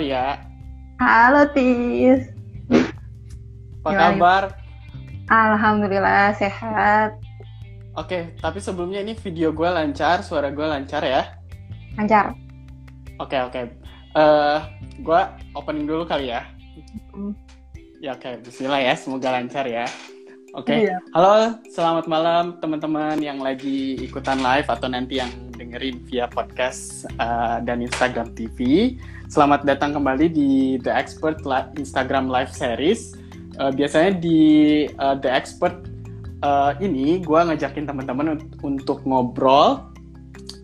Ria. Halo Tis. Apa kabar? Alhamdulillah sehat. Oke, tapi sebelumnya ini video gue lancar, suara gue lancar ya? Lancar. Oke oke. Eh, gue opening dulu kali ya. Hmm. Ya oke, Bismillah ya, semoga lancar ya. Oke, Iya. halo, selamat malam teman-teman yang lagi ikutan live atau nanti yang dengerin via podcast uh, dan Instagram TV. Selamat datang kembali di The Expert Instagram Live Series. Uh, biasanya di uh, The Expert uh, ini gue ngajakin teman-teman un- untuk ngobrol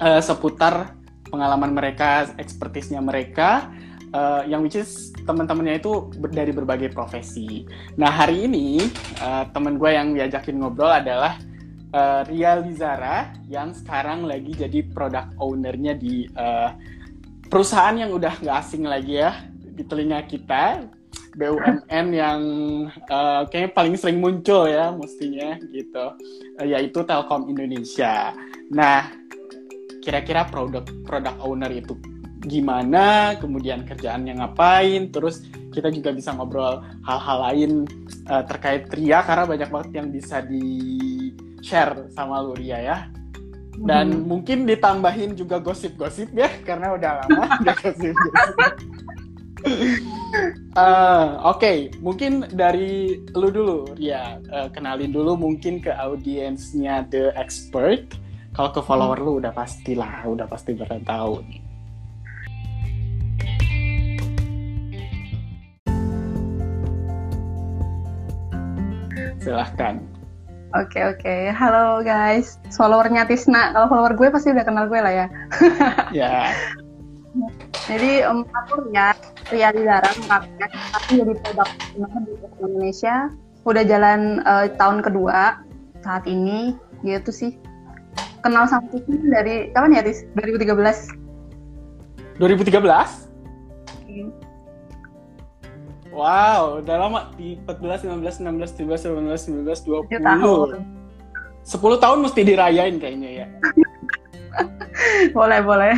uh, seputar pengalaman mereka, ekspertisnya mereka, uh, yang which is teman-temannya itu dari berbagai profesi. Nah hari ini uh, temen gue yang diajakin ngobrol adalah uh, Ria Lizara yang sekarang lagi jadi product ownernya di uh, perusahaan yang udah nggak asing lagi ya di telinga kita BUMN yang uh, kayaknya paling sering muncul ya mestinya gitu uh, yaitu Telkom Indonesia. Nah kira-kira produk product owner itu gimana, kemudian kerjaannya ngapain, terus kita juga bisa ngobrol hal-hal lain uh, terkait Ria karena banyak banget yang bisa di share sama lu Ria ya. Dan Hmm. mungkin ditambahin juga gosip-gosip ya karena udah lama nggak gosip-gosip. Eh, Oke, mungkin dari lu dulu Ria, Eh, kenalin dulu mungkin ke audiensnya The Expert. Kalau ke follower lu udah pastilah, udah pasti tahu nih. Silahkan. Oke oke. Halo guys. Followernya Tisna. Kalau follower gue pasti udah kenal gue lah ya. Ya, Jadi um, aku Ria, Ria Lizara ngakaknya. Aku jadi produk di Indonesia. Udah jalan eh, tahun kedua saat ini. Gitu sih. Kenal sama Tisna dari kapan ya Tis? 2013. 2013? Wow, udah lama di 14, 15, 16, 17, 18, 19, 20. 7 tahun. 10 tahun mesti dirayain kayaknya ya. Boleh boleh.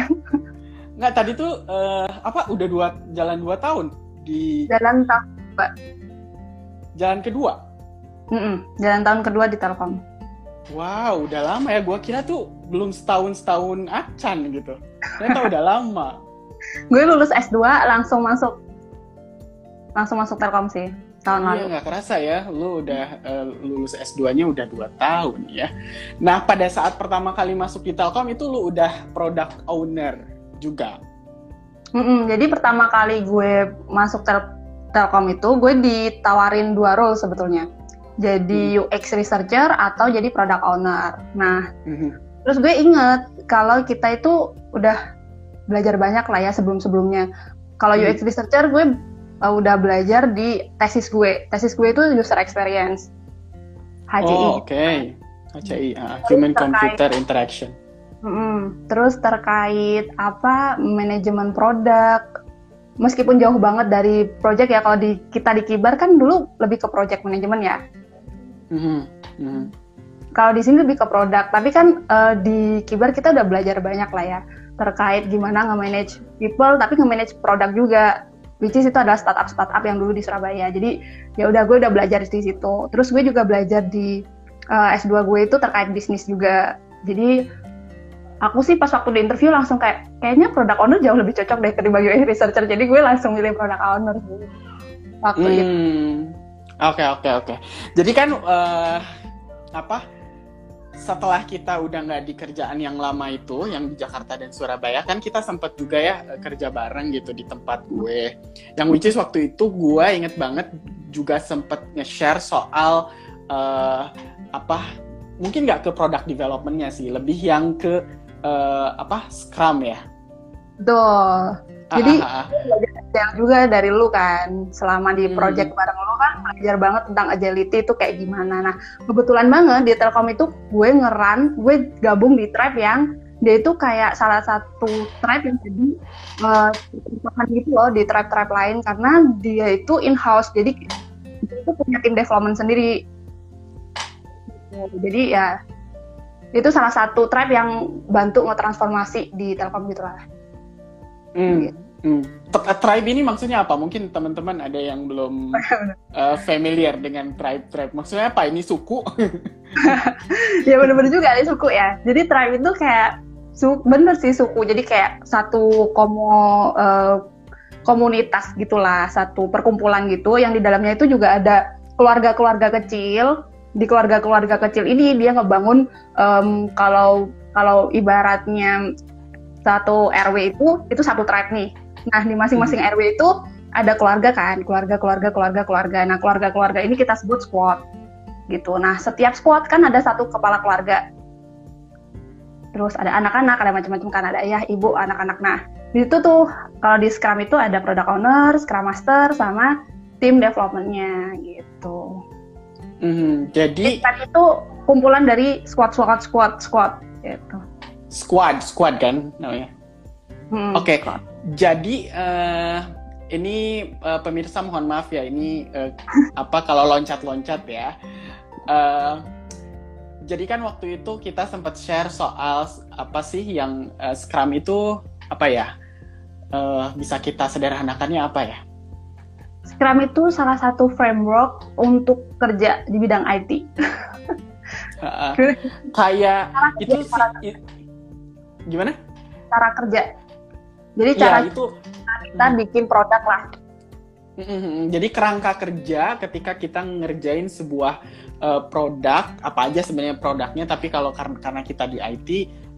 Nggak, tadi tuh eh, apa udah dua jalan dua tahun di Jalan tahun jalan kedua. Mm-mm, jalan tahun kedua di Telkom. Wow, udah lama ya. Gua kira tuh belum setahun setahun acan gitu. Ternyata udah lama. Gue lulus S2 langsung masuk langsung masuk Telkom sih tahun Iya lalu. nggak kerasa ya, lu udah eh, lulus S2-nya udah dua tahun ya. Nah pada saat pertama kali masuk di Telkom itu lu udah product owner juga. Mm-mm, jadi pertama kali gue masuk Tel- Telkom itu gue ditawarin dua role sebetulnya. Jadi UX researcher atau jadi product owner. Nah, Mhm. terus gue inget kalau kita itu udah belajar banyak lah ya sebelum-sebelumnya. Kalau Hmm. UX researcher gue uh, udah belajar di tesis gue. Tesis gue itu user experience. HCI. Oh oke, HCI, ah, Human Computer Interaction. Mm-mm. Terus terkait apa manajemen produk, meskipun jauh banget dari project ya kalau di kita di Kibar kan dulu lebih ke project manajemen ya. Mhm, mhm. Kalau di sini lebih ke produk, tapi kan eh, di Kibar kita udah belajar banyak lah ya terkait gimana nge-manage people, tapi nge-manage produk juga. Which is itu adalah startup-startup yang dulu di Surabaya. Jadi ya udah gue udah belajar di situ. Terus gue juga belajar di eh, S2 gue itu terkait bisnis juga. Jadi aku sih pas waktu di interview langsung kayak kayaknya product owner jauh lebih cocok deh ketimbang UI researcher. Jadi gue langsung milih product owner. Waktu itu. Hmm. Oke oke oke. Jadi kan eh, apa? Setelah kita udah nggak di kerjaan yang lama itu, yang di Jakarta dan Surabaya, kan kita sempat juga ya eh, kerja bareng gitu di tempat gue. Yang which is waktu itu gue inget banget juga sempet nge-share soal eh, apa? Mungkin nggak ke product development-nya sih, lebih yang ke eh, apa? Scrum ya. Betul. Jadi Ah, ah, ah. belajar juga dari lu kan. Selama di Hmm. project bareng lu kan belajar banget tentang agility itu kayak gimana. Nah kebetulan banget di Telkom itu gue ngeran gue gabung di tribe yang dia itu kayak salah satu tribe yang jadi merupakan gitu loh di tribe-tribe lain. Karena dia itu in-house jadi dia itu punya tim development sendiri. Jadi ya itu salah satu tribe yang bantu ngetransformasi di Telkom gitu lah Hmm. Hmm. Tribe ini maksudnya apa? Mungkin teman-teman ada yang belum uh, familiar dengan tribe-tribe. Maksudnya apa? Ini suku? ya bener-bener juga ini suku ya. Jadi tribe itu kayak su bener sih suku. Jadi kayak satu komo uh, komunitas gitulah, satu perkumpulan gitu. Yang di dalamnya itu juga ada keluarga-keluarga kecil. Di keluarga-keluarga kecil ini dia ngebangun um, kalau kalau ibaratnya satu RW itu itu satu tribe nih Nah, di masing-masing hmm. RW itu ada keluarga kan, keluarga, keluarga, keluarga, keluarga. Nah, keluarga-keluarga ini kita sebut squad. Gitu. Nah, setiap squad kan ada satu kepala keluarga. Terus ada anak-anak, ada macam-macam kan, ada ayah, ibu, anak-anak. Nah, di situ tuh kalau di Scrum itu ada product owner, Scrum Master, sama tim developmentnya gitu. Mm, jadi Scrum itu kumpulan dari squad, squad, squad, squad gitu. Squad, squad kan namanya. Hmm, Oke, okay. jadi uh, ini uh, pemirsa mohon maaf ya, ini uh, apa kalau loncat-loncat ya. Uh, jadi kan waktu itu kita sempat share soal apa sih yang uh, Scrum itu apa ya? Uh, bisa kita sederhanakannya apa ya? Scrum itu salah satu framework untuk kerja di bidang IT. uh, uh, kayak itu sih, gimana? Cara kerja jadi iya, cara ya, itu kita hmm. bikin produk lah. Jadi kerangka kerja ketika kita ngerjain sebuah uh, produk apa aja sebenarnya produknya, tapi kalau karena karena kita di IT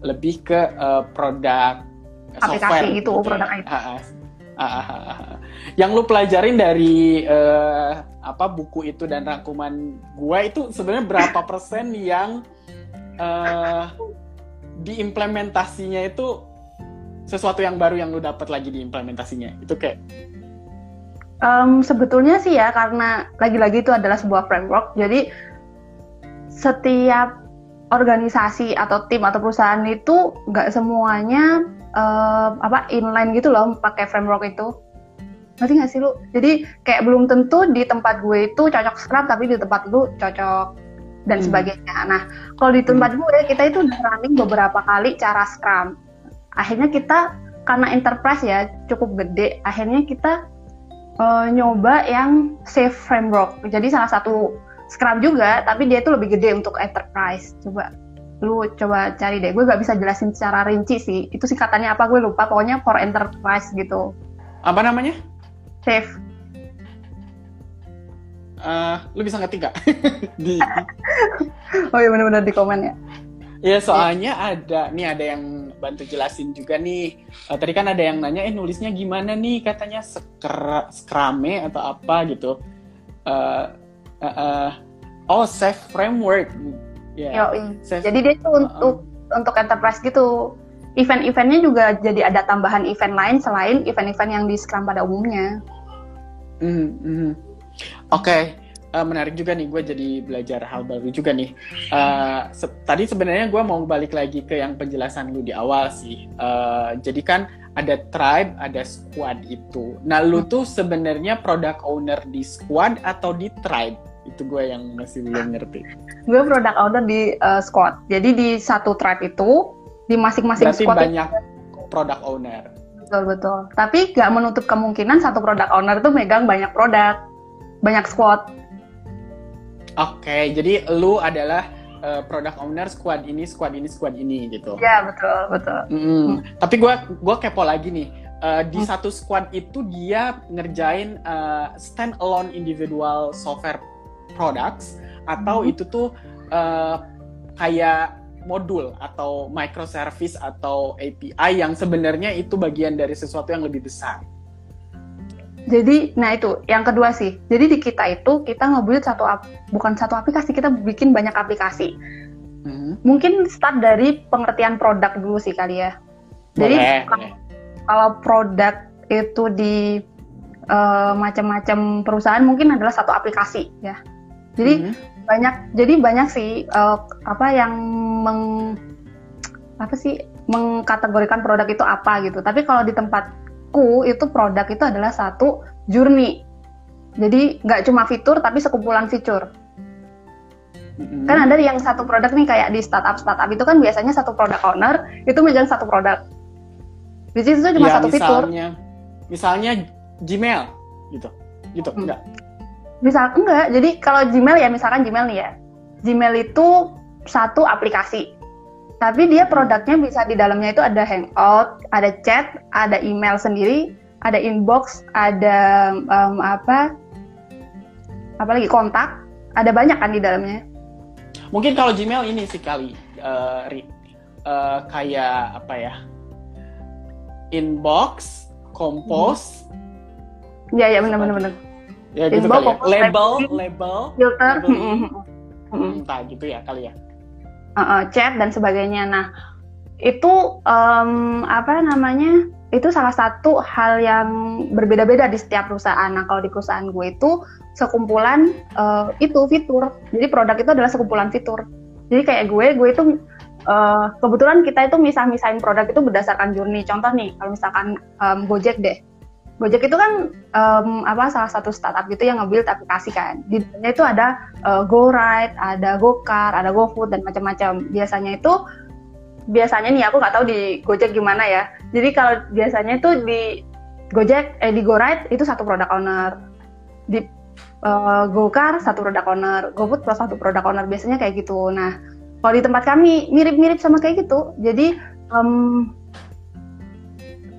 lebih ke uh, produk software itu gitu, produk IT. Yang lu pelajarin dari uh, apa buku itu dan rangkuman gua itu sebenarnya berapa persen yang uh, diimplementasinya itu sesuatu yang baru yang lu dapat lagi di implementasinya itu kayak um, sebetulnya sih ya karena lagi-lagi itu adalah sebuah framework jadi setiap organisasi atau tim atau perusahaan itu nggak semuanya uh, apa inline gitu loh pakai framework itu. Ngerti nggak sih lu? Jadi kayak belum tentu di tempat gue itu cocok Scrum tapi di tempat lu cocok dan hmm. sebagainya. Nah kalau di tempat hmm. gue kita itu udah running beberapa kali cara Scrum. Akhirnya kita karena enterprise ya cukup gede akhirnya kita uh, nyoba yang safe framework. Jadi salah satu Scrum juga tapi dia itu lebih gede untuk enterprise. Coba lu coba cari deh. Gue gak bisa jelasin secara rinci sih. Itu sih katanya apa gue lupa. Pokoknya for enterprise gitu. Apa namanya? Safe uh, lu bisa ngetik gak di oh iya benar-benar di komen ya Ya soalnya ada nih ada yang bantu jelasin juga nih. Uh, tadi kan ada yang nanya, eh nulisnya gimana nih? Katanya skra skrame atau apa gitu. Uh, uh, uh, oh, safe framework. Yeah. Yo, safe, jadi dia tuh uh, untuk untuk enterprise gitu. Event-eventnya juga jadi ada tambahan event lain selain event-event yang di Scrum pada umumnya. Mm -hmm. Oke, okay uh, menarik juga nih gue jadi belajar hal baru juga nih. Uh, se tadi sebenarnya gue mau balik lagi ke yang penjelasan lu di awal sih. Uh, jadi kan ada tribe ada squad itu. Nah lu tuh sebenarnya product owner di squad atau di tribe? Itu gue yang masih belum ngerti. Gue product owner di uh, squad. Jadi di satu tribe itu di masing-masing squad banyak itu, product owner. Betul betul. Tapi gak menutup kemungkinan satu product owner itu megang banyak produk banyak squad Oke, okay, jadi lu adalah uh, product owner squad ini, squad ini, squad ini gitu. Iya betul betul. Mm, hmm. Tapi gue gua kepo lagi nih. Uh, di hmm. satu squad itu dia ngerjain uh, stand alone individual software products atau hmm. itu tuh uh, kayak modul atau microservice atau API yang sebenarnya itu bagian dari sesuatu yang lebih besar. Jadi, nah itu yang kedua sih. Jadi di kita itu kita ngebuat satu bukan satu aplikasi, kita bikin banyak aplikasi. Hmm. Mungkin start dari pengertian produk dulu sih kali ya. Jadi kalau, kalau produk itu di uh, macam-macam perusahaan mungkin adalah satu aplikasi ya. Jadi hmm. banyak, jadi banyak sih uh, apa yang meng apa sih mengkategorikan produk itu apa gitu. Tapi kalau di tempat menurutku itu produk itu adalah satu journey. Jadi nggak cuma fitur tapi sekumpulan fitur. Mm-hmm. Kan ada yang satu produk nih kayak di startup startup itu kan biasanya satu produk owner itu megang satu produk. Di situ cuma ya, satu misalnya, fitur. misalnya Gmail gitu gitu Hmm. enggak Misal enggak, jadi kalau Gmail ya misalkan Gmail nih ya. Gmail itu satu aplikasi. Tapi dia produknya bisa di dalamnya itu ada hangout, ada chat, ada email sendiri, ada inbox, ada em, apa? Apalagi kontak, ada banyak kan di dalamnya. mungkin kalau Gmail ini sih kali Ri. Eh, kayak apa ya inbox compose Iya, ya benar benar benar. ya gitu Inbox, kali ya. label labeling, label Filter, labeling. mm, mm, mm, mm. entah gitu ya kali ya uh, uh, chat dan sebagainya. Nah, itu em, apa namanya? Itu salah satu hal yang berbeda-beda di setiap perusahaan. Nah, kalau di perusahaan gue itu sekumpulan eh, itu fitur. Jadi produk itu adalah sekumpulan fitur. Jadi kayak gue, gue itu eh, kebetulan kita itu misah-misahin produk itu berdasarkan journey. Contoh nih, kalau misalkan em, Gojek deh. Gojek itu kan em, apa salah satu startup gitu yang nge-build aplikasi kan. Di dalamnya itu ada uh, GoRide, ada GoCar, ada GoFood dan macam-macam. Biasanya itu biasanya nih aku nggak tahu di Gojek gimana ya. Jadi kalau biasanya itu di Gojek eh di GoRide itu satu produk owner. Di uh, GoCar satu produk owner, GoFood plus satu produk owner biasanya kayak gitu. Nah, kalau di tempat kami mirip-mirip sama kayak gitu. Jadi em,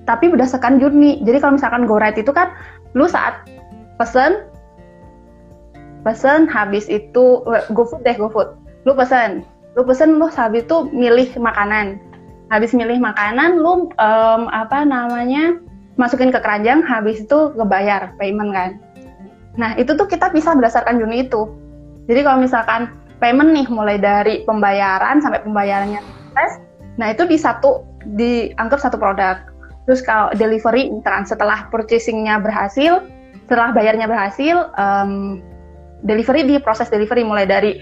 tapi berdasarkan journey. Jadi kalau misalkan GoRide itu kan lu saat pesen pesen habis itu eh, GoFood deh GoFood. Lu pesen, lu pesen lu habis itu milih makanan. Habis milih makanan lu em, apa namanya? masukin ke keranjang habis itu kebayar payment kan. Nah, itu tuh kita bisa berdasarkan journey itu. Jadi kalau misalkan payment nih mulai dari pembayaran sampai pembayarannya tes, nah itu di satu dianggap satu produk. Terus kalau delivery setelah purchasingnya berhasil, setelah bayarnya berhasil, em, delivery di proses delivery mulai dari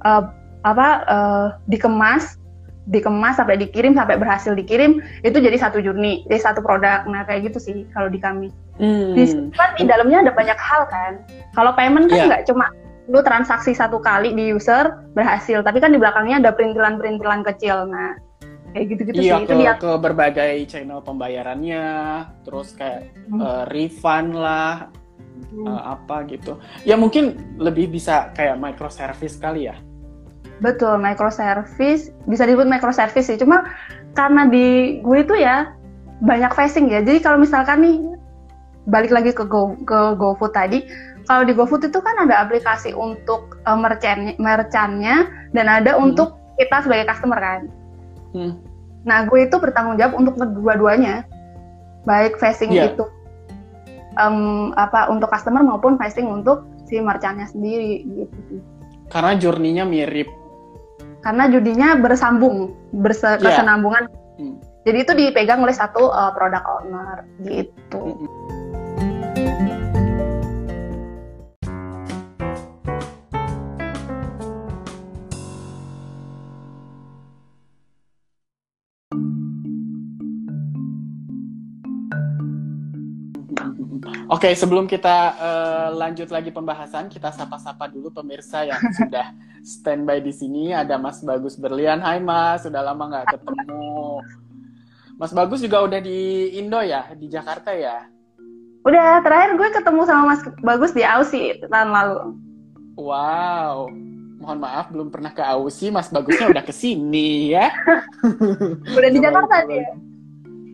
eh, apa eh, dikemas, dikemas sampai dikirim sampai berhasil dikirim itu jadi satu journey, jadi satu produk. Nah kayak gitu sih kalau di kami. Di situ kan di dalamnya ada banyak hal kan. Kalau payment kan Iya. nggak cuma lu transaksi satu kali di user berhasil, tapi kan di belakangnya ada perintilan-perintilan kecil. Nah kayak gitu-gitu iya sih. ke, Itu ke berbagai channel pembayarannya terus kayak Hmm. eh, refund lah eh, apa gitu ya mungkin lebih bisa kayak microservice kali ya Betul, microservice bisa disebut microservice sih. Cuma karena di gue itu ya banyak facing ya. Jadi kalau misalkan nih balik lagi ke Go ke GoFood tadi, kalau di GoFood itu kan ada aplikasi untuk uh, merchant merchantnya dan ada Hmm. untuk kita sebagai customer kan. Hmm. Nah, gue itu bertanggung jawab untuk kedua-duanya, baik facing Iya. itu em, apa untuk customer maupun facing untuk si merchantnya sendiri gitu karena journey-nya mirip karena judinya bersambung, berse- Iya. berkesinambungan. Hmm. Jadi itu dipegang oleh satu uh, product owner gitu. Hmm. Oke, sebelum kita eh, lanjut lagi pembahasan, kita sapa-sapa dulu pemirsa yang sudah standby di sini. Ada Mas Bagus Berlian. Hai Mas, sudah lama nggak ketemu. Mas Bagus juga udah di Indo ya, di Jakarta ya. Udah terakhir gue ketemu sama Mas Bagus di Aussie tahun lalu. Wow, mohon maaf belum pernah ke Aussie. Mas Bagusnya udah ke sini ya. Udah di Jakarta dia.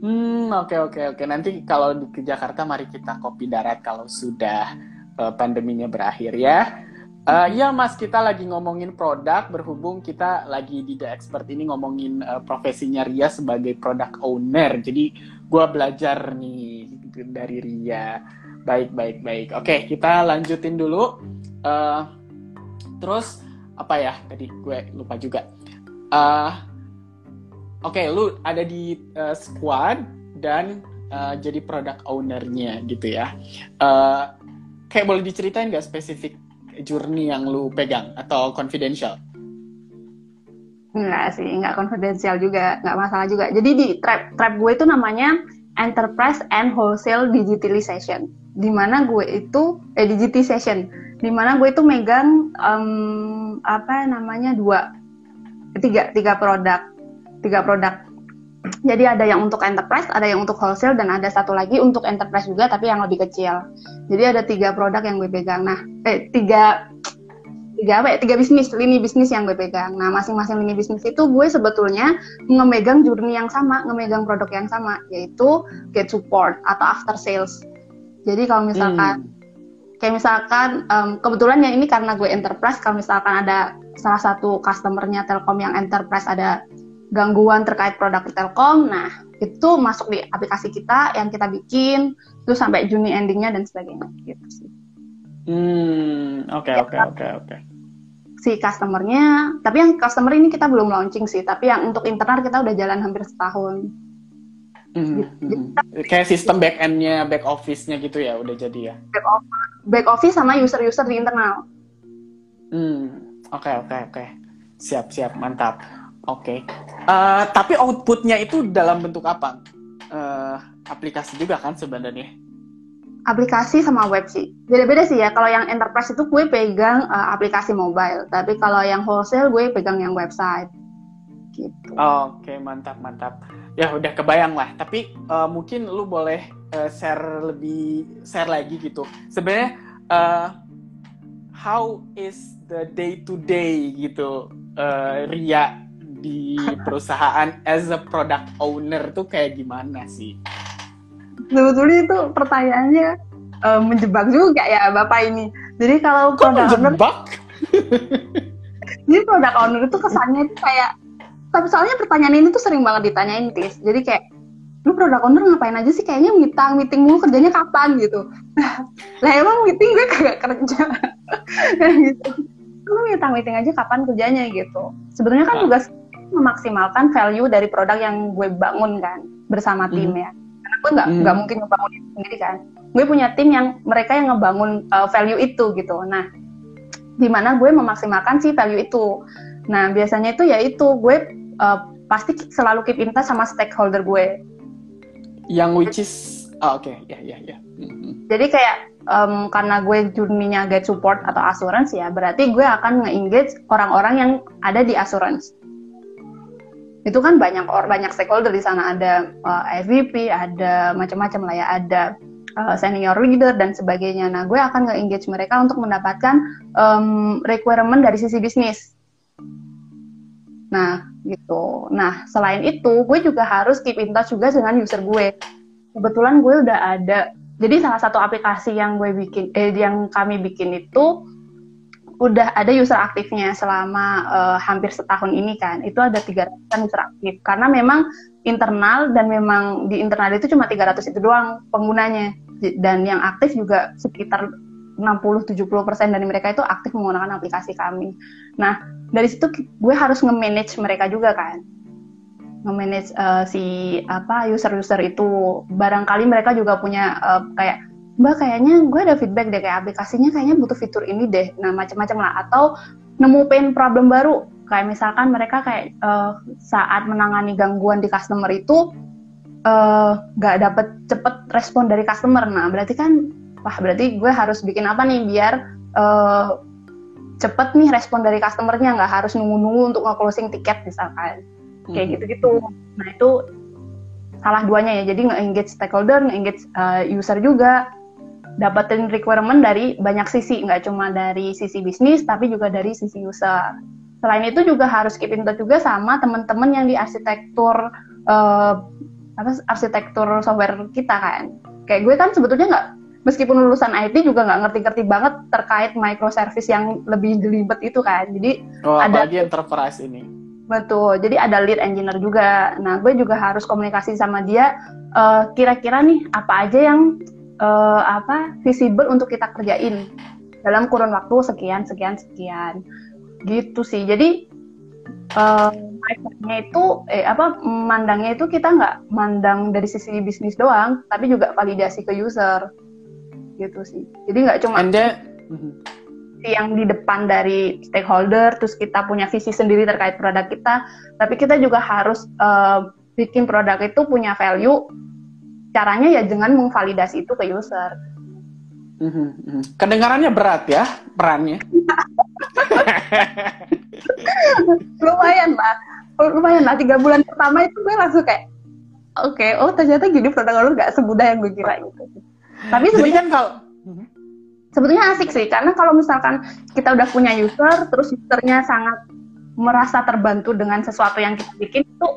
Hmm, oke oke oke. Nanti kalau ke Jakarta mari kita kopi darat kalau sudah eh, pandeminya berakhir ya. Eh, ya Mas, kita lagi ngomongin produk berhubung kita lagi di The Expert ini ngomongin eh, profesinya Ria sebagai product owner. Jadi gua belajar nih dari Ria. Baik baik baik. Oke, kita lanjutin dulu. Eh, terus apa ya? Tadi gue lupa juga. Eh, Oke, lu ada di uh, squad dan uh, jadi product owner-nya gitu ya. Uh, kayak boleh diceritain nggak spesifik journey yang lu pegang atau confidential? Enggak sih, enggak konfidensial juga, enggak masalah juga. Jadi di trap trap gue itu namanya Enterprise and Wholesale Digitalization. Di mana gue itu eh digitization, di mana gue itu megang em, apa namanya dua tiga tiga produk tiga produk. Jadi ada yang untuk enterprise, ada yang untuk wholesale, dan ada satu lagi untuk enterprise juga, tapi yang lebih kecil. Jadi ada tiga produk yang gue pegang. Nah, eh tiga tiga apa ya tiga bisnis lini bisnis yang gue pegang nah masing-masing lini bisnis itu gue sebetulnya ngemegang journey yang sama ngemegang produk yang sama yaitu get support atau after sales jadi kalau misalkan hmm. kayak misalkan um, kebetulan ya ini karena gue enterprise kalau misalkan ada salah satu customernya Telkom yang enterprise ada gangguan terkait produk Telkom nah itu masuk di aplikasi kita yang kita bikin terus sampai Juni endingnya dan sebagainya gitu sih Hmm, oke ya, oke oke oke. Si customernya, tapi yang customer ini kita belum launching sih, tapi yang untuk internal kita udah jalan hampir setahun. Mm -hmm. Kayak sistem back end-nya, back office-nya gitu ya, udah jadi ya? Back office, back office sama user-user di internal. Hmm, oke okay, oke okay, oke. Okay. Siap siap, mantap. Oke. Okay. Uh, eh, tapi outputnya itu dalam bentuk apa? Uh, aplikasi juga kan sebenarnya? aplikasi sama web sih. Beda-beda sih ya. Kalau yang enterprise itu gue pegang uh, aplikasi mobile, tapi kalau yang wholesale gue pegang yang website. Gitu. Oke, okay, mantap mantap. Ya udah kebayang lah. Tapi uh, mungkin lu boleh uh, share lebih share lagi gitu. Sebenarnya uh, how is the day to day gitu uh, Ria di perusahaan as a product owner tuh kayak gimana sih? sebetulnya itu pertanyaannya uh, menjebak juga ya bapak ini. Jadi kalau Kok produk menjebak? jadi produk owner itu kesannya itu kayak tapi soalnya pertanyaan ini tuh sering banget ditanyain Tis jadi kayak lu produk owner ngapain aja sih? Kayaknya meeting meeting mulu kerjanya kapan? gitu. Lah emang meeting gue kagak kerja. Gitu. Lu meeting meeting aja kapan kerjanya? gitu. Sebenarnya kan tugas memaksimalkan value dari produk yang gue bangun kan bersama tim hmm. ya gue nggak nggak hmm. mungkin ngebangun itu sendiri kan gue punya tim yang mereka yang ngebangun uh, value itu gitu nah di mana gue memaksimalkan si value itu nah biasanya itu ya itu gue uh, pasti selalu keep in touch sama stakeholder gue yang which is oh, oke okay. ya ya ya mm-hmm. jadi kayak um, karena gue journey-nya get support atau assurance ya berarti gue akan nge-engage orang-orang yang ada di assurance itu kan banyak orang banyak stakeholder di sana ada uh, eh, FVP, ada macam-macam lah ya, ada uh, senior leader dan sebagainya. Nah, gue akan nge-engage mereka untuk mendapatkan um, requirement dari sisi bisnis. Nah, gitu. Nah, selain itu, gue juga harus keep in touch juga dengan user gue. Kebetulan gue udah ada. Jadi salah satu aplikasi yang gue bikin, eh, yang kami bikin itu udah ada user aktifnya selama uh, hampir setahun ini kan itu ada 300 user aktif karena memang internal dan memang di internal itu cuma 300 itu doang penggunanya dan yang aktif juga sekitar 60-70% dari mereka itu aktif menggunakan aplikasi kami. Nah, dari situ gue harus nge-manage mereka juga kan. Nge-manage uh, si apa user-user itu. Barangkali mereka juga punya uh, kayak mbak kayaknya gue ada feedback deh kayak aplikasinya kayaknya butuh fitur ini deh. Nah macam-macam lah. Atau nemu pain problem baru. Kayak misalkan mereka kayak uh, saat menangani gangguan di customer itu uh, gak dapet cepet respon dari customer. Nah berarti kan wah berarti gue harus bikin apa nih biar uh, cepet nih respon dari customernya. Nggak harus nunggu-nunggu untuk nge-closing tiket misalkan. Kayak hmm. gitu-gitu. Nah itu salah duanya ya. Jadi nge-engage stakeholder nge-engage uh, user juga dapetin requirement dari banyak sisi, nggak cuma dari sisi bisnis, tapi juga dari sisi user. Selain itu juga harus keep in touch juga sama teman-teman yang di arsitektur uh, apa arsitektur software kita kan. Kayak gue kan sebetulnya nggak meskipun lulusan IT juga nggak ngerti-ngerti banget terkait microservice yang lebih gelibet itu kan. Jadi oh, ada enterprise ini. Betul. Jadi ada lead engineer juga. Nah, gue juga harus komunikasi sama dia uh, kira-kira nih apa aja yang uh, apa visible untuk kita kerjain. Dalam kurun waktu sekian sekian sekian. Gitu sih. Jadi uh, itu eh apa mandangnya itu kita nggak mandang dari sisi bisnis doang tapi juga validasi ke user. Gitu sih. Jadi nggak cuma Anda... yang di depan dari stakeholder terus kita punya visi sendiri terkait produk kita tapi kita juga harus uh, bikin produk itu punya value caranya ya dengan memvalidasi itu ke user. Mm-hmm. Kedengarannya berat ya perannya. lumayan lah, lumayan lah tiga bulan pertama itu gue langsung kayak oke okay, oh ternyata gini produk owner gak semudah yang gue kira gitu tapi sebenarnya kan kalau sebetulnya asik sih karena kalau misalkan kita udah punya user terus usernya sangat merasa terbantu dengan sesuatu yang kita bikin itu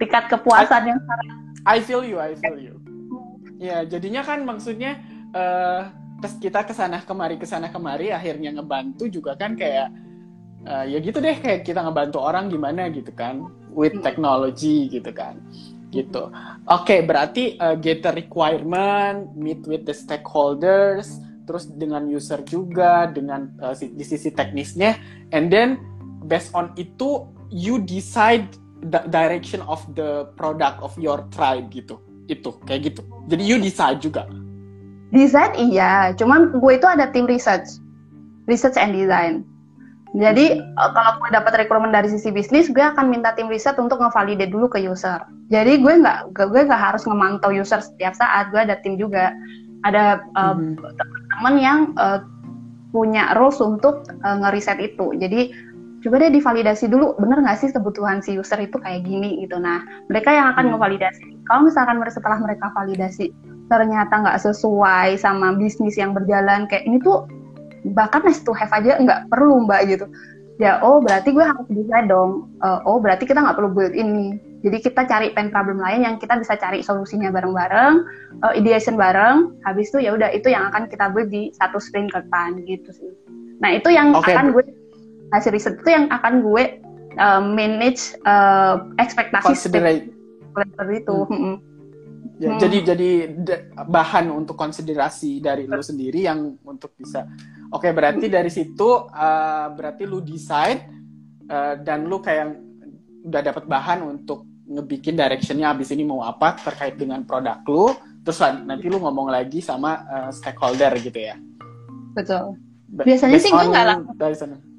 tingkat kepuasan I, yang sangat I feel you I feel you ya jadinya kan maksudnya uh, kita ke sana kemari ke sana kemari akhirnya ngebantu juga kan kayak uh, ya gitu deh kayak kita ngebantu orang gimana gitu kan with hmm. technology gitu kan gitu oke okay, berarti uh, get the requirement meet with the stakeholders terus dengan user juga dengan uh, di sisi teknisnya and then based on itu you decide direction of the product of your tribe gitu itu kayak gitu jadi you decide juga desain iya cuman gue itu ada tim research research and design jadi hmm. kalau gue dapat rekrutmen dari sisi bisnis, gue akan minta tim riset untuk ngevalidate dulu ke user. Jadi gue nggak gue nggak harus memantau user setiap saat. Gue ada tim juga, ada uh, hmm. teman-teman yang uh, punya rules untuk uh, ngeriset itu. Jadi coba deh divalidasi dulu bener nggak sih kebutuhan si user itu kayak gini gitu? Nah mereka yang akan hmm. memvalidasi kalau misalkan setelah mereka validasi ternyata nggak sesuai sama bisnis yang berjalan kayak ini tuh bahkan nice to have aja nggak perlu mbak gitu. Ya oh berarti gue harus bisa dong. Uh, oh berarti kita nggak perlu build ini jadi kita cari pain problem lain yang kita bisa cari solusinya bareng-bareng uh, ideation bareng. Habis itu ya udah itu yang akan kita build di satu sprint ke depan gitu sih. Nah itu yang okay. akan gue hasil riset itu yang akan gue uh, manage uh, ekspektasi seperti itu. Hmm. Ya, hmm. Jadi jadi bahan untuk konsiderasi dari lu sendiri yang untuk bisa. Oke, okay, berarti dari situ uh, berarti lu decide uh, dan lu kayak udah dapat bahan untuk ngebikin directionnya abis ini mau apa terkait dengan produk lu. Terus nanti lu ngomong lagi sama uh, stakeholder gitu ya. Betul. Biasanya Based sih gue nggak langsung. Dari sana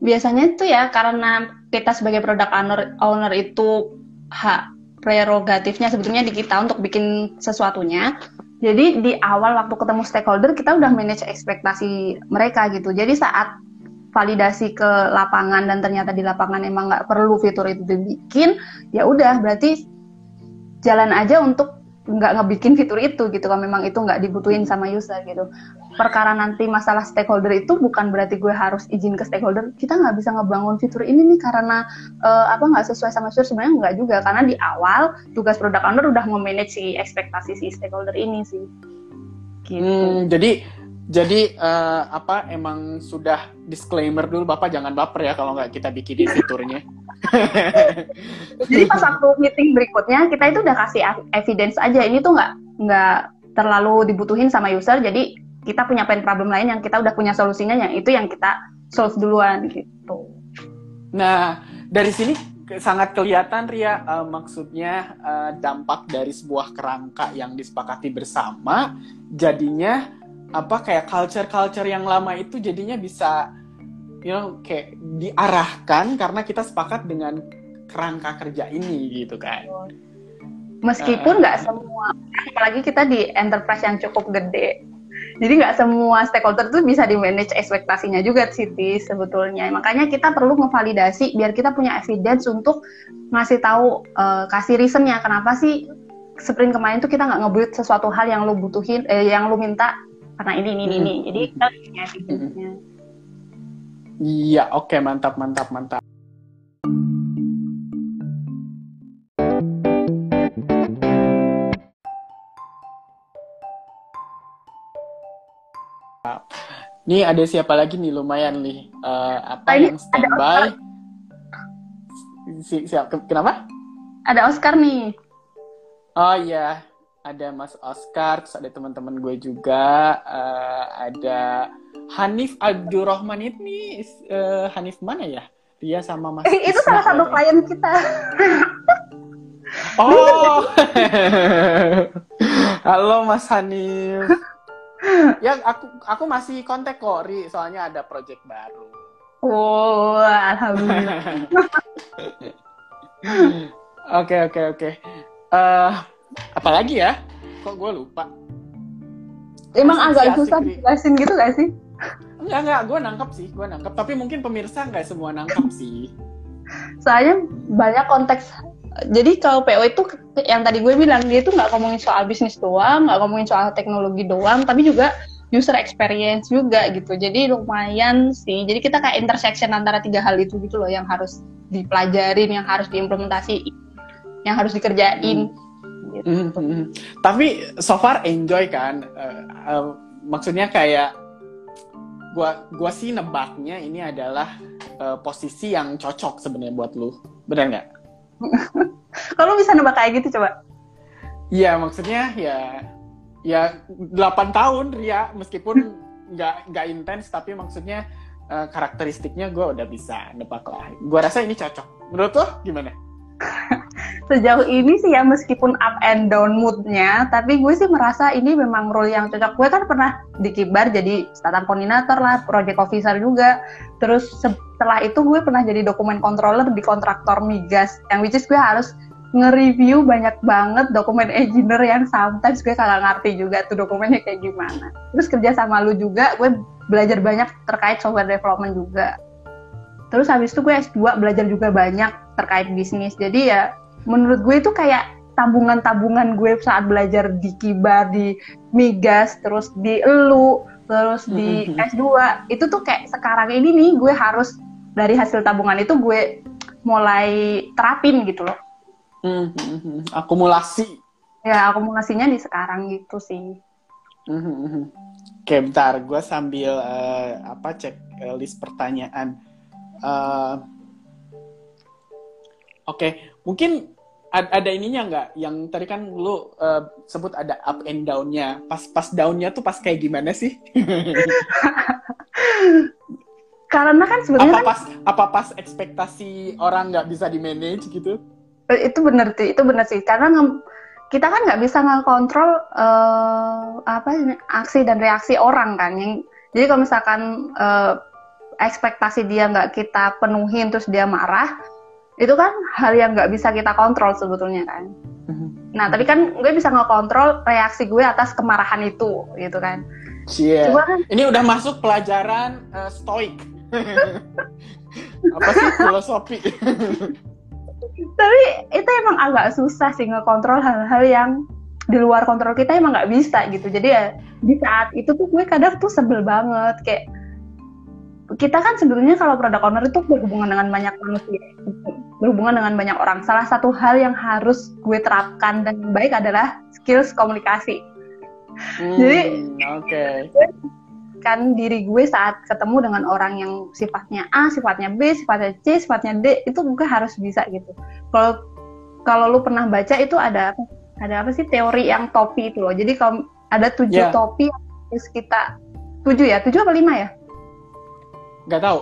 biasanya itu ya karena kita sebagai produk owner owner itu hak prerogatifnya sebetulnya di kita untuk bikin sesuatunya. Jadi di awal waktu ketemu stakeholder kita udah manage ekspektasi mereka gitu. Jadi saat validasi ke lapangan dan ternyata di lapangan emang nggak perlu fitur itu dibikin, ya udah berarti jalan aja untuk nggak ngebikin fitur itu gitu kalau memang itu nggak dibutuhin sama user gitu. Perkara nanti masalah stakeholder itu bukan berarti gue harus izin ke stakeholder. Kita nggak bisa ngebangun fitur ini nih karena uh, apa nggak sesuai sama user. Sebenarnya nggak juga. Karena di awal tugas product owner udah memanage si ekspektasi si stakeholder ini sih. Gitu. hmm, jadi jadi uh, apa emang sudah disclaimer dulu bapak jangan baper ya kalau nggak kita bikinin fiturnya. Jadi pas waktu meeting berikutnya kita itu udah kasih evidence aja ini tuh nggak nggak terlalu dibutuhin sama user jadi kita punya pain problem lain yang kita udah punya solusinya yang itu yang kita solve duluan gitu. Nah dari sini sangat kelihatan Ria uh, maksudnya uh, dampak dari sebuah kerangka yang disepakati bersama jadinya apa kayak culture-culture yang lama itu jadinya bisa you know kayak diarahkan karena kita sepakat dengan kerangka kerja ini gitu kan. Meskipun nggak uh, semua, apalagi kita di enterprise yang cukup gede, jadi nggak semua stakeholder tuh bisa di manage ekspektasinya juga Siti sebetulnya. Makanya kita perlu memvalidasi biar kita punya evidence untuk ngasih tahu uh, kasih reasonnya kenapa sih sprint kemarin tuh kita nggak ngebuat sesuatu hal yang lu butuhin, eh, yang lu minta karena ini ini ini hmm. jadi kita punya evidence-nya iya oke okay, mantap mantap mantap. Nih ada siapa lagi nih? Lumayan nih. Uh, apa yang standby? Si, siap. Kenapa? Ada Oscar nih. Oh iya, ada Mas Oscar, terus ada teman-teman gue juga, uh, ada Hanif Abdurrahman ini, uh, Hanif mana ya? Dia sama Mas. Eh, itu salah satu klien kita. oh, halo Mas Hanif. Ya aku aku masih kontak kok Ri, soalnya ada project baru. Oh, alhamdulillah. Oke oke oke. Eh, apalagi ya kok gue lupa emang Masih agak susah dijelasin gitu gak sih Enggak, enggak, gue nangkep sih, gue nangkep. Tapi mungkin pemirsa nggak semua nangkep sih. Soalnya banyak konteks jadi kalau PO itu yang tadi gue bilang dia itu nggak ngomongin soal bisnis doang, nggak ngomongin soal teknologi doang, tapi juga user experience juga gitu. Jadi lumayan sih. Jadi kita kayak intersection antara tiga hal itu gitu loh yang harus dipelajarin, yang harus diimplementasi, yang harus dikerjain. Hmm. Gitu. Mm -hmm. Tapi so far enjoy kan? Uh, uh, maksudnya kayak gua gua sih nebaknya ini adalah uh, posisi yang cocok sebenarnya buat lu. Benar nggak? Kalau bisa nebak kayak gitu coba. Iya, maksudnya ya ya 8 tahun Ria meskipun nggak nggak intens tapi maksudnya uh, karakteristiknya gue udah bisa nebak lah. Gue rasa ini cocok. Menurut lo gimana? Sejauh ini sih ya meskipun up and down moodnya, tapi gue sih merasa ini memang role yang cocok. Gue kan pernah di Kibar jadi startup koordinator lah, project officer juga. Terus setelah itu gue pernah jadi dokumen controller di kontraktor migas, yang which is gue harus nge-review banyak banget dokumen engineer yang sometimes gue kagak ngerti juga tuh dokumennya kayak gimana. Terus kerja sama lu juga, gue belajar banyak terkait software development juga. Terus habis itu gue S2 belajar juga banyak terkait bisnis. Jadi ya menurut gue itu kayak tabungan-tabungan gue saat belajar di Kibar, di Migas, terus di Elu, terus di S2. Itu tuh kayak sekarang ini nih gue harus dari hasil tabungan itu gue mulai terapin gitu loh. Hmm, hmm, hmm. akumulasi. Ya akumulasinya di sekarang gitu sih. Hmm, hmm, hmm. Oke, bentar, gue sambil uh, apa cek uh, list pertanyaan. Uh, Oke, okay. Mungkin ada ininya nggak? Yang tadi kan lu uh, sebut ada up and down-nya. Pas pas down-nya tuh pas kayak gimana sih? Karena kan sebenarnya apa kan pas apa pas ekspektasi orang nggak bisa di manage gitu? Itu bener sih, itu bener sih. Karena kita kan nggak bisa ngontrol uh, apa aksi dan reaksi orang kan. Yang, jadi kalau misalkan uh, ekspektasi dia nggak kita penuhin terus dia marah itu kan hal yang nggak bisa kita kontrol sebetulnya kan. Mm-hmm. nah tapi kan gue bisa ngekontrol reaksi gue atas kemarahan itu gitu kan. Yeah. kan, ini udah masuk pelajaran uh, stoik. Apa sih filosofi? Tapi itu emang agak susah sih ngekontrol hal-hal yang di luar kontrol kita emang nggak bisa gitu. Jadi ya di saat itu tuh gue kadang tuh sebel banget kayak kita kan sebenarnya kalau produk owner itu berhubungan dengan banyak manusia, berhubungan dengan banyak orang. Salah satu hal yang harus gue terapkan dan baik adalah skills komunikasi. Hmm, Jadi, okay. kan diri gue saat ketemu dengan orang yang sifatnya A, sifatnya B, sifatnya C, sifatnya D, itu gue harus bisa gitu. Kalau kalau lu pernah baca itu ada ada apa sih teori yang topi itu loh. Jadi kalau ada tujuh yeah. topi yang harus kita tujuh ya, tujuh apa lima ya? Nggak tahu.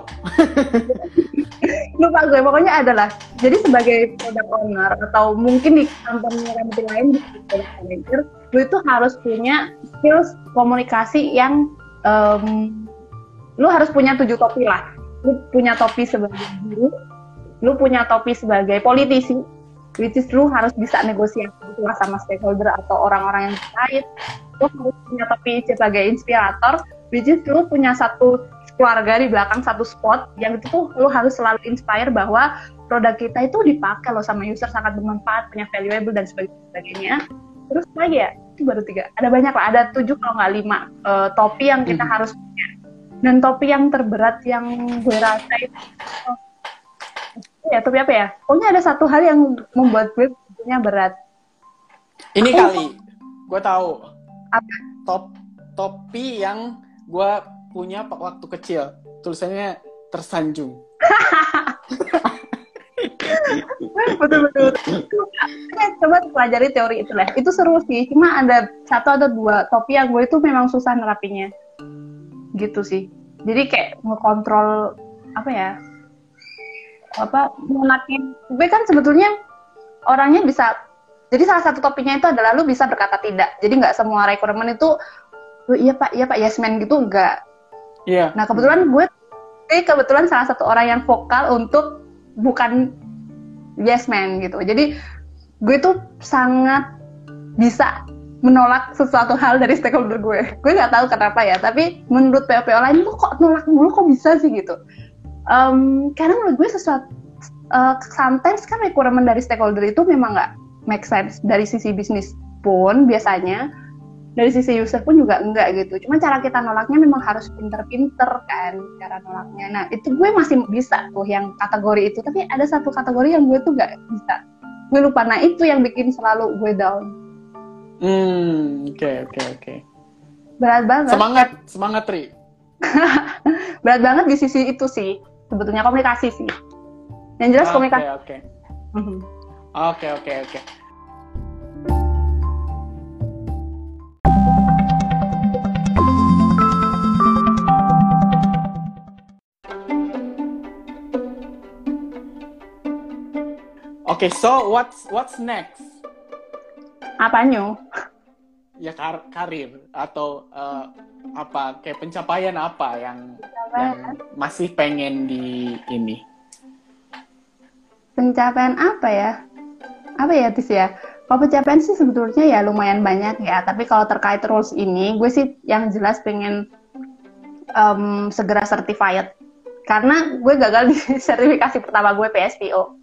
Lupa gue, pokoknya adalah. Jadi sebagai product owner atau mungkin di company company lain di product manager, lu itu harus punya skills komunikasi yang um, lu harus punya tujuh topi lah. Lu punya topi sebagai guru, lu punya topi sebagai politisi, which is lu harus bisa negosiasi sama stakeholder atau orang-orang yang terkait. Lu harus punya topi sebagai inspirator, which is lu punya satu keluarga di belakang satu spot yang itu tuh lo harus selalu inspire bahwa produk kita itu dipakai loh sama user sangat bermanfaat punya valuable dan sebagainya terus lagi ya? Itu baru tiga. Ada banyak lah. Ada tujuh kalau nggak lima. Uh, topi yang kita hmm. harus punya. Dan topi yang terberat yang gue rasa itu oh, ya topi apa ya? Pokoknya ada satu hal yang membuat gue punya berat. Ini oh. kali. Gue tahu. Apa? top topi yang gue punya waktu kecil. Tulisannya tersanjung. betul betul. Coba pelajari teori itu lah. Itu seru sih. Cuma ada satu atau dua topi yang gue itu memang susah nerapinya. Gitu sih. Jadi kayak ngekontrol apa ya? Apa menakin? Gue kan sebetulnya orangnya bisa. Jadi salah satu topinya itu adalah lu bisa berkata tidak. Jadi nggak semua requirement itu oh, iya pak, iya pak, yes man gitu enggak Iya. Nah kebetulan gue eh, kebetulan salah satu orang yang vokal untuk bukan yes man gitu. Jadi gue tuh sangat bisa menolak sesuatu hal dari stakeholder gue. Gue nggak tahu kenapa ya, tapi menurut PO-PO lain lo kok nolak mulu kok bisa sih gitu. Um, karena menurut gue sesuatu uh, sometimes kan requirement dari stakeholder itu memang nggak make sense dari sisi bisnis pun biasanya dari sisi user pun juga enggak gitu. Cuma cara kita nolaknya memang harus pinter-pinter kan cara nolaknya. Nah itu gue masih bisa tuh yang kategori itu. Tapi ada satu kategori yang gue tuh nggak bisa. Gue lupa. Nah itu yang bikin selalu gue down. Hmm, oke okay, oke okay, oke. Okay. Berat banget. Semangat, semangat Tri. Berat banget di sisi itu sih. Sebetulnya komunikasi sih. Yang jelas komunikasi. Oke mhm. oke. Oke oke oke. Oke, okay, so what's what's next? Apanya? Ya kar karir atau uh, apa kayak pencapaian apa yang, yang masih pengen di ini? Pencapaian apa ya? Apa ya Tis ya? Kalau pencapaian sih sebetulnya ya lumayan banyak ya. Tapi kalau terkait rules ini, gue sih yang jelas pengen um, segera certified. Karena gue gagal di sertifikasi pertama gue PSPO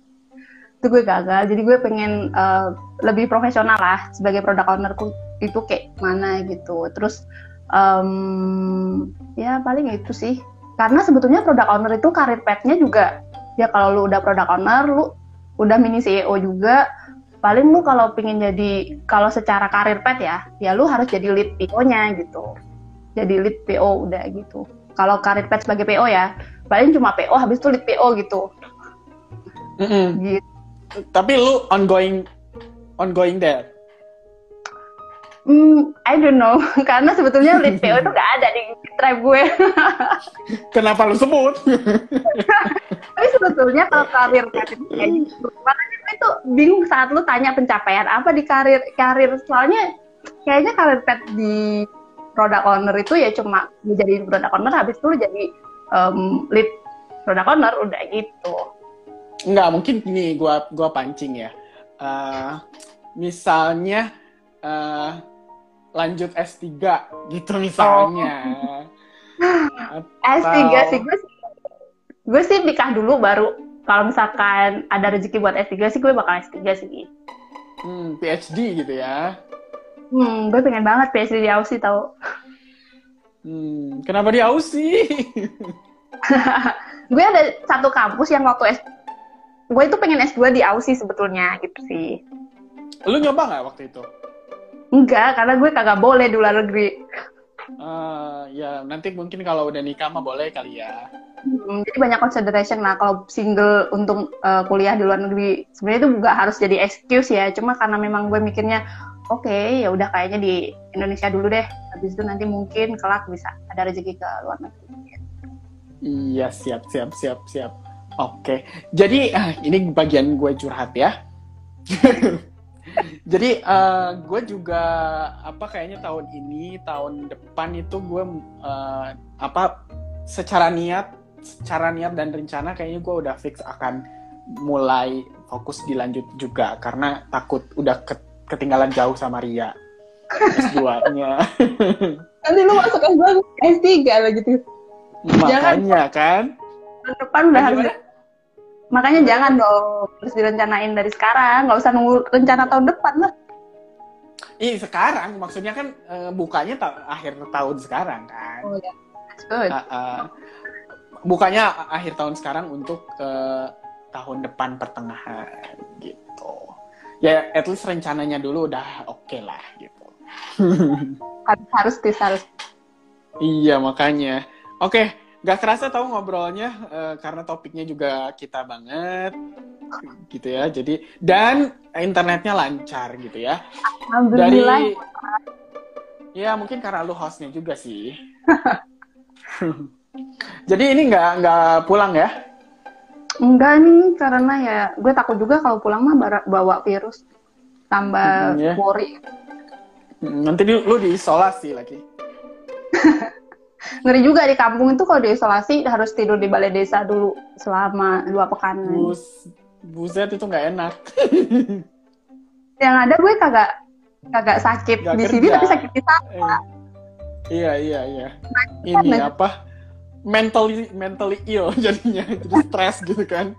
itu gue gagal. Jadi gue pengen uh, lebih profesional lah sebagai product ownerku itu kayak mana gitu. Terus um, ya paling itu sih. Karena sebetulnya product owner itu karir path-nya juga ya kalau lu udah product owner lu udah mini CEO juga paling lu kalau pengen jadi kalau secara karir path ya ya lu harus jadi lead PO-nya gitu. Jadi lead PO udah gitu. Kalau karir path sebagai PO ya paling cuma PO habis itu lead PO gitu. Mm -hmm. gitu tapi lu ongoing ongoing there Hmm, I don't know, karena sebetulnya lead PO itu gak ada di tribe gue. Kenapa lu sebut? Tapi sebetulnya kalau karir karir kayak gitu, makanya gue itu bingung saat lu tanya pencapaian apa di karir karir soalnya kayaknya karir pet di product owner itu ya cuma menjadi product owner habis itu lu jadi um, lead product owner udah gitu. Enggak, mungkin gini gua gua pancing ya. Uh, misalnya uh, lanjut S3 gitu misalnya. Oh. Atau... S3 sih gue sih gue sih nikah dulu baru kalau misalkan ada rezeki buat S3 sih gue bakal S3 sih. Hmm, PhD gitu ya. Hmm, gue pengen banget PhD di Aussie tau. Hmm, kenapa di Aussie? gue ada satu kampus yang waktu S gue itu pengen S2 di Aussie sebetulnya gitu sih. Lu nyoba nggak waktu itu? Enggak, karena gue kagak boleh di luar negeri. Uh, ya nanti mungkin kalau udah nikah mah boleh kali ya. Hmm, jadi banyak consideration lah kalau single untuk uh, kuliah di luar negeri. Sebenarnya itu juga harus jadi excuse ya. Cuma karena memang gue mikirnya oke okay, ya udah kayaknya di Indonesia dulu deh. Habis itu nanti mungkin kelak bisa ada rezeki ke luar negeri. Iya siap siap siap siap. Oke, jadi uh, ini bagian gue curhat ya. jadi uh, gue juga apa kayaknya tahun ini, tahun depan itu gue uh, apa secara niat, secara niat dan rencana kayaknya gue udah fix akan mulai fokus dilanjut juga karena takut udah ketinggalan jauh sama Ria S2-nya. Nanti lu masuk S2 S3 lah gitu. Makanya Jangan. kan. Tahun depan udah harus Makanya jangan dong harus direncanain dari sekarang, nggak usah nunggu rencana tahun depan lah. Ih sekarang maksudnya kan uh, bukanya ta akhir tahun sekarang kan. Oh ya, good. Uh, uh, bukanya akhir tahun sekarang untuk uh, tahun depan pertengahan gitu. Ya at least rencananya dulu udah oke okay lah gitu. harus harus harus. Iya makanya. Oke. Okay Gak kerasa tahu ngobrolnya uh, karena topiknya juga kita banget gitu ya. Jadi dan internetnya lancar gitu ya. Alhamdulillah. Dari ya mungkin karena lu hostnya juga sih. Jadi ini nggak nggak pulang ya? Enggak nih karena ya gue takut juga kalau pulang mah bawa virus tambah hmm, yeah. worry. Nanti lu diisolasi lagi. ngeri juga di kampung itu kalau diisolasi harus tidur di balai desa dulu selama dua pekan. Bus, buset itu nggak enak. Yang ada gue kagak kagak sakit gak di kerja. sini tapi sakit di sana. Eh, iya iya iya. Nah, Ini apa? Mentally mentally ill jadinya, jadi stres gitu kan.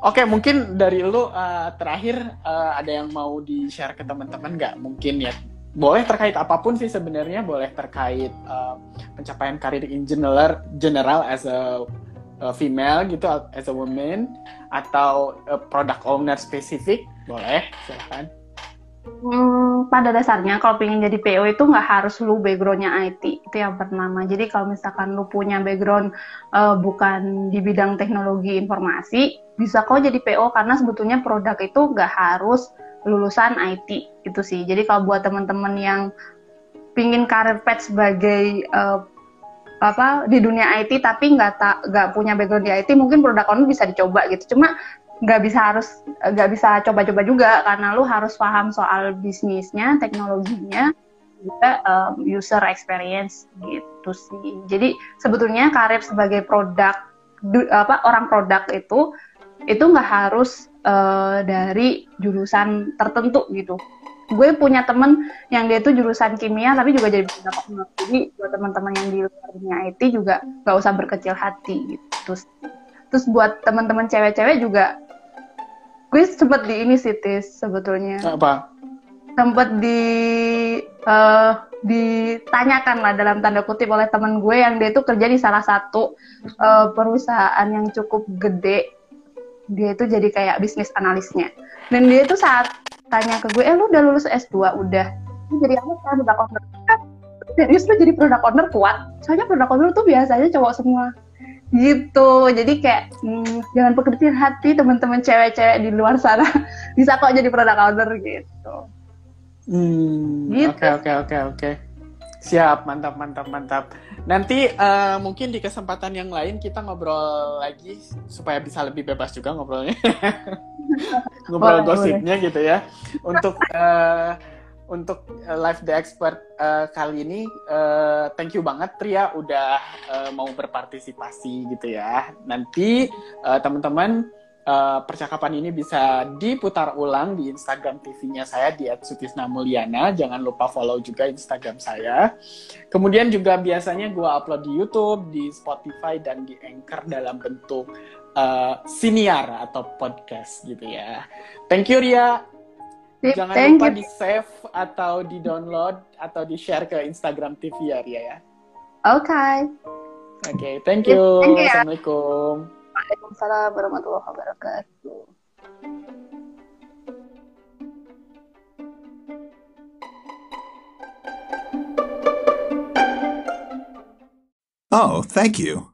Oke, mungkin dari lu uh, terakhir uh, ada yang mau di-share ke teman-teman nggak? Mungkin ya, boleh terkait apa pun sih sebenarnya, boleh terkait uh, pencapaian karir in general, general as a, a female gitu, as a woman, atau uh, product owner spesifik, boleh, silahkan. Hmm, pada dasarnya kalau pengen jadi PO itu nggak harus lu backgroundnya IT itu yang pertama. Jadi kalau misalkan lu punya background uh, bukan di bidang teknologi informasi, bisa kok jadi PO karena sebetulnya produk itu nggak harus lulusan IT itu sih. Jadi kalau buat teman-teman yang pingin karir pet sebagai uh, apa di dunia IT tapi nggak tak nggak punya background di IT mungkin produk owner bisa dicoba gitu. Cuma nggak bisa harus nggak bisa coba-coba juga karena lu harus paham soal bisnisnya, teknologinya, juga um, user experience gitu sih. Jadi sebetulnya karir sebagai produk du, apa orang produk itu itu nggak harus uh, dari jurusan tertentu gitu. Gue punya temen yang dia tuh jurusan kimia tapi juga jadi owner. Jadi buat teman-teman yang di luar dunia IT juga nggak usah berkecil hati gitu. Terus, terus buat teman-teman cewek-cewek juga gue sempet di ini sih tis sebetulnya apa sempet di uh, ditanyakan lah dalam tanda kutip oleh temen gue yang dia itu kerja di salah satu uh, perusahaan yang cukup gede dia itu jadi kayak bisnis analisnya. Dan dia itu saat tanya ke gue eh lu udah lulus S2 udah. Jadi apa sekarang product owner. Serius lu jadi product owner kuat. Soalnya product owner tuh biasanya cowok semua. Gitu. Jadi kayak hmm, jangan pekerjaan hati teman-teman cewek-cewek di luar sana. Bisa kok jadi product owner gitu. Hmm, gitu. oke oke oke oke. Siap mantap mantap mantap nanti uh, mungkin di kesempatan yang lain kita ngobrol lagi supaya bisa lebih bebas juga ngobrolnya ngobrol boleh, gosipnya boleh. gitu ya untuk uh, untuk uh, live the expert uh, kali ini uh, thank you banget Tria udah uh, mau berpartisipasi gitu ya. Nanti uh, teman-teman uh, percakapan ini bisa diputar ulang di Instagram TV-nya saya di @sutisnamulyana. Jangan lupa follow juga Instagram saya. Kemudian juga biasanya gue upload di YouTube, di Spotify dan di Anchor dalam bentuk uh, siniar atau podcast gitu ya. Thank you Ria. Jangan Thank lupa you. di save atau di download atau di share ke Instagram TV ya Ria ya. Oke. Okay. Oke, okay, thank you. Thank you. Assalamualaikum. Waalaikumsalam warahmatullahi wabarakatuh. Oh, thank you.